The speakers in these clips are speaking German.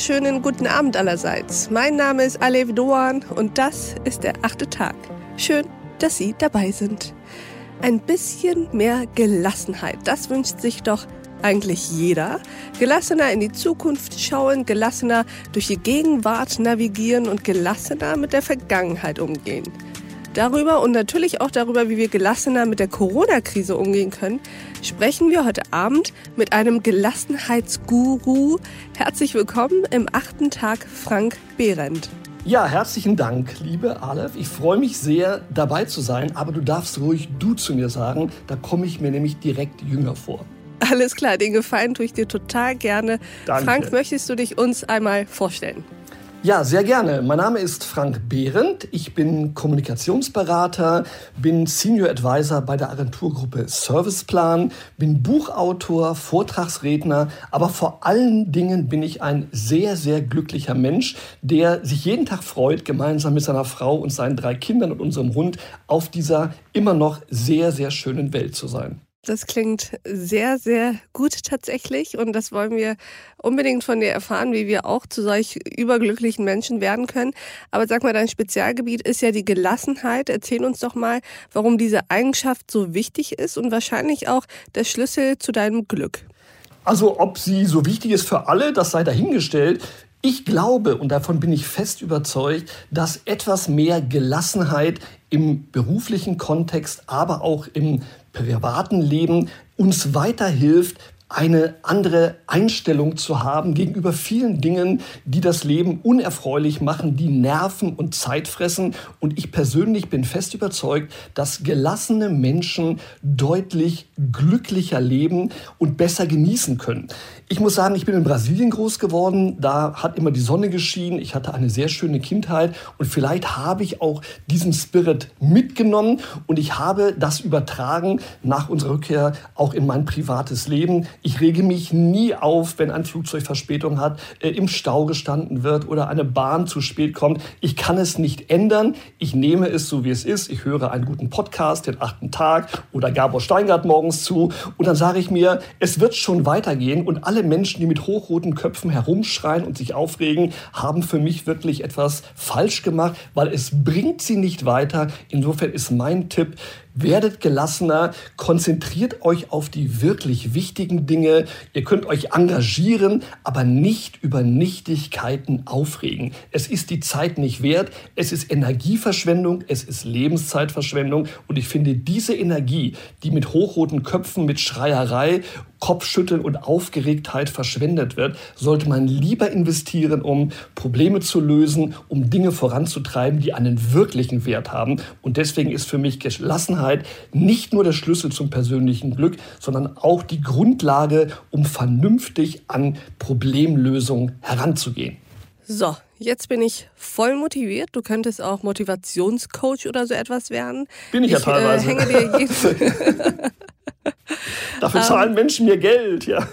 wunderschönen guten Abend allerseits. Mein Name ist Alev Doan und das ist der achte Tag. Schön, dass Sie dabei sind. Ein bisschen mehr Gelassenheit, das wünscht sich doch eigentlich jeder. Gelassener in die Zukunft schauen, gelassener durch die Gegenwart navigieren und gelassener mit der Vergangenheit umgehen. Darüber und natürlich auch darüber, wie wir gelassener mit der Corona-Krise umgehen können, sprechen wir heute Abend mit einem Gelassenheitsguru. Herzlich willkommen im achten Tag, Frank Behrendt. Ja, herzlichen Dank, liebe Aleph. Ich freue mich sehr, dabei zu sein, aber du darfst ruhig du zu mir sagen, da komme ich mir nämlich direkt jünger vor. Alles klar, den Gefallen tue ich dir total gerne. Danke. Frank, möchtest du dich uns einmal vorstellen? Ja, sehr gerne. Mein Name ist Frank Behrendt. Ich bin Kommunikationsberater, bin Senior Advisor bei der Agenturgruppe Serviceplan, bin Buchautor, Vortragsredner, aber vor allen Dingen bin ich ein sehr, sehr glücklicher Mensch, der sich jeden Tag freut, gemeinsam mit seiner Frau und seinen drei Kindern und unserem Hund auf dieser immer noch sehr, sehr schönen Welt zu sein. Das klingt sehr, sehr gut tatsächlich und das wollen wir unbedingt von dir erfahren, wie wir auch zu solch überglücklichen Menschen werden können. Aber sag mal, dein Spezialgebiet ist ja die Gelassenheit. Erzähl uns doch mal, warum diese Eigenschaft so wichtig ist und wahrscheinlich auch der Schlüssel zu deinem Glück. Also ob sie so wichtig ist für alle, das sei dahingestellt. Ich glaube, und davon bin ich fest überzeugt, dass etwas mehr Gelassenheit im beruflichen Kontext, aber auch im privaten Leben uns weiterhilft, eine andere Einstellung zu haben gegenüber vielen Dingen, die das Leben unerfreulich machen, die Nerven und Zeit fressen. Und ich persönlich bin fest überzeugt, dass gelassene Menschen deutlich glücklicher leben und besser genießen können. Ich muss sagen, ich bin in Brasilien groß geworden. Da hat immer die Sonne geschienen. Ich hatte eine sehr schöne Kindheit und vielleicht habe ich auch diesen Spirit mitgenommen und ich habe das übertragen nach unserer Rückkehr auch in mein privates Leben. Ich rege mich nie auf, wenn ein Flugzeug Verspätung hat, äh, im Stau gestanden wird oder eine Bahn zu spät kommt. Ich kann es nicht ändern. Ich nehme es so, wie es ist. Ich höre einen guten Podcast, den achten Tag oder Gabor Steingart morgens zu und dann sage ich mir, es wird schon weitergehen und alle alle Menschen, die mit hochroten Köpfen herumschreien und sich aufregen, haben für mich wirklich etwas falsch gemacht, weil es bringt sie nicht weiter. Insofern ist mein Tipp, Werdet gelassener, konzentriert euch auf die wirklich wichtigen Dinge. Ihr könnt euch engagieren, aber nicht über Nichtigkeiten aufregen. Es ist die Zeit nicht wert, es ist Energieverschwendung, es ist Lebenszeitverschwendung und ich finde diese Energie, die mit hochroten Köpfen, mit Schreierei Kopfschütteln und Aufgeregtheit verschwendet wird, sollte man lieber investieren, um Probleme zu lösen, um Dinge voranzutreiben, die einen wirklichen Wert haben. Und deswegen ist für mich Gelassenheit nicht nur der Schlüssel zum persönlichen Glück, sondern auch die Grundlage, um vernünftig an Problemlösungen heranzugehen. So, jetzt bin ich voll motiviert. Du könntest auch Motivationscoach oder so etwas werden. Bin ich, ich ja teilweise. Äh, hänge dir jeden Dafür zahlen um, ähm. Menschen mir Geld, ja.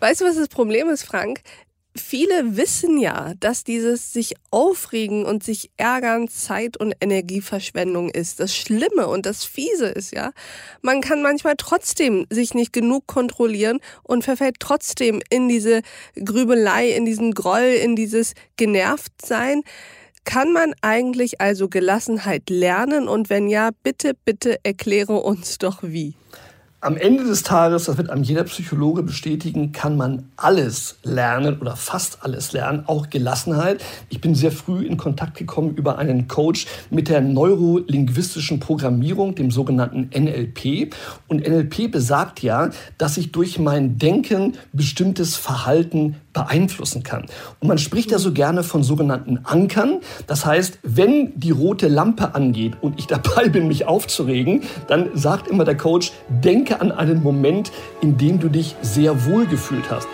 Weißt du, was das Problem ist, Frank? viele wissen ja, dass dieses sich aufregen und sich ärgern Zeit- und Energieverschwendung ist. Das Schlimme und das Fiese ist ja, man kann manchmal trotzdem sich nicht genug kontrollieren und verfällt trotzdem in diese Grübelei, in diesen Groll, in dieses Genervtsein. Kann man eigentlich also Gelassenheit lernen? Und wenn ja, bitte, bitte erkläre uns doch wie. Am Ende des Tages, das wird einem jeder Psychologe bestätigen, kann man alles lernen oder fast alles lernen, auch Gelassenheit. Ich bin sehr früh in Kontakt gekommen über einen Coach mit der neurolinguistischen Programmierung, dem sogenannten NLP. Und NLP besagt ja, dass ich durch mein Denken bestimmtes Verhalten beeinflussen kann. Und man spricht ja so gerne von sogenannten Ankern. Das heißt, wenn die rote Lampe angeht und ich dabei bin, mich aufzuregen, dann sagt immer der Coach, denke an einen Moment, in dem du dich sehr wohl gefühlt hast.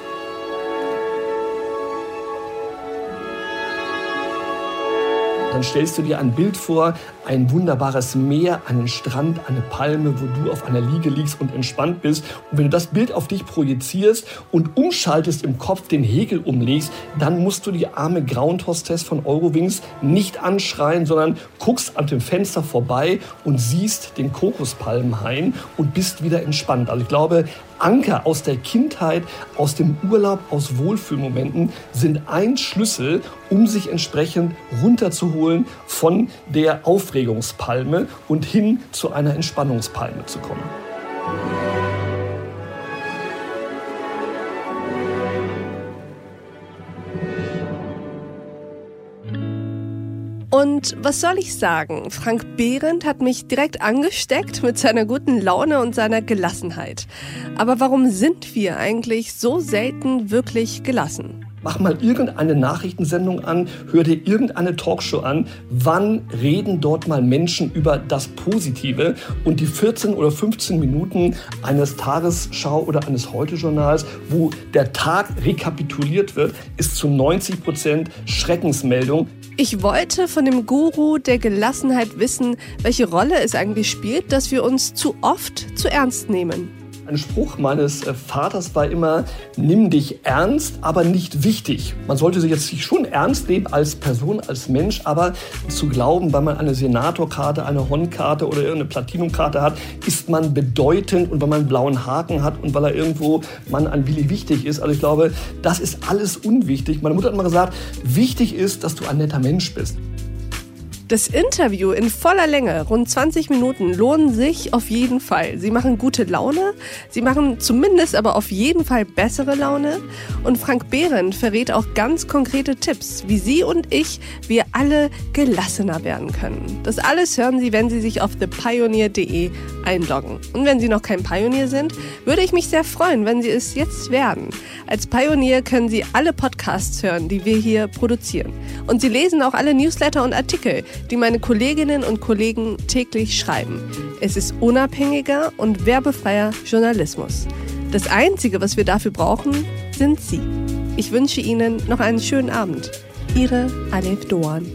Dann stellst du dir ein Bild vor, ein wunderbares Meer, einen Strand, eine Palme, wo du auf einer Liege liegst und entspannt bist. Und wenn du das Bild auf dich projizierst und umschaltest im Kopf, den Hegel umlegst, dann musst du die arme Ground-Hostess von Eurowings nicht anschreien, sondern guckst an dem Fenster vorbei und siehst den Kokospalmenhain und bist wieder entspannt. Also ich glaube, Anker aus der Kindheit, aus dem Urlaub, aus Wohlfühlmomenten sind ein Schlüssel, um sich entsprechend runterzuholen von der Aufregungspalme und hin zu einer Entspannungspalme zu kommen. Und was soll ich sagen? Frank Behrendt hat mich direkt angesteckt mit seiner guten Laune und seiner Gelassenheit. Aber warum sind wir eigentlich so selten wirklich gelassen? Mach mal irgendeine Nachrichtensendung an, hör dir irgendeine Talkshow an. Wann reden dort mal Menschen über das Positive? Und die 14 oder 15 Minuten eines Tagesschau oder eines Heute-Journals, wo der Tag rekapituliert wird, ist zu 90 Prozent Schreckensmeldung. Ich wollte von dem Guru der Gelassenheit wissen, welche Rolle es eigentlich spielt, dass wir uns zu oft zu ernst nehmen. Ein Spruch meines äh, Vaters war immer, nimm dich ernst, aber nicht wichtig. Man sollte sich jetzt schon ernst nehmen als Person, als Mensch, aber zu glauben, weil man eine Senatorkarte, eine Hornkarte oder irgendeine Platinumkarte hat, ist man bedeutend und weil man einen blauen Haken hat und weil er irgendwo man an Willi wichtig ist. Also ich glaube, das ist alles unwichtig. Meine Mutter hat immer gesagt, wichtig ist, dass du ein netter Mensch bist. Das Interview in voller Länge, rund 20 Minuten, lohnen sich auf jeden Fall. Sie machen gute Laune, sie machen zumindest aber auf jeden Fall bessere Laune. Und Frank Behrendt verrät auch ganz konkrete Tipps, wie Sie und ich, wir alle gelassener werden können. Das alles hören Sie, wenn Sie sich auf thepioneer.de einloggen. Und wenn Sie noch kein Pionier sind, würde ich mich sehr freuen, wenn Sie es jetzt werden. Als Pionier können Sie alle Podcasts hören, die wir hier produzieren. Und Sie lesen auch alle Newsletter und Artikel, die meine Kolleginnen und Kollegen täglich schreiben. Es ist unabhängiger und werbefreier Journalismus. Das Einzige, was wir dafür brauchen, sind Sie. Ich wünsche Ihnen noch einen schönen Abend. Ihre Alef Doan.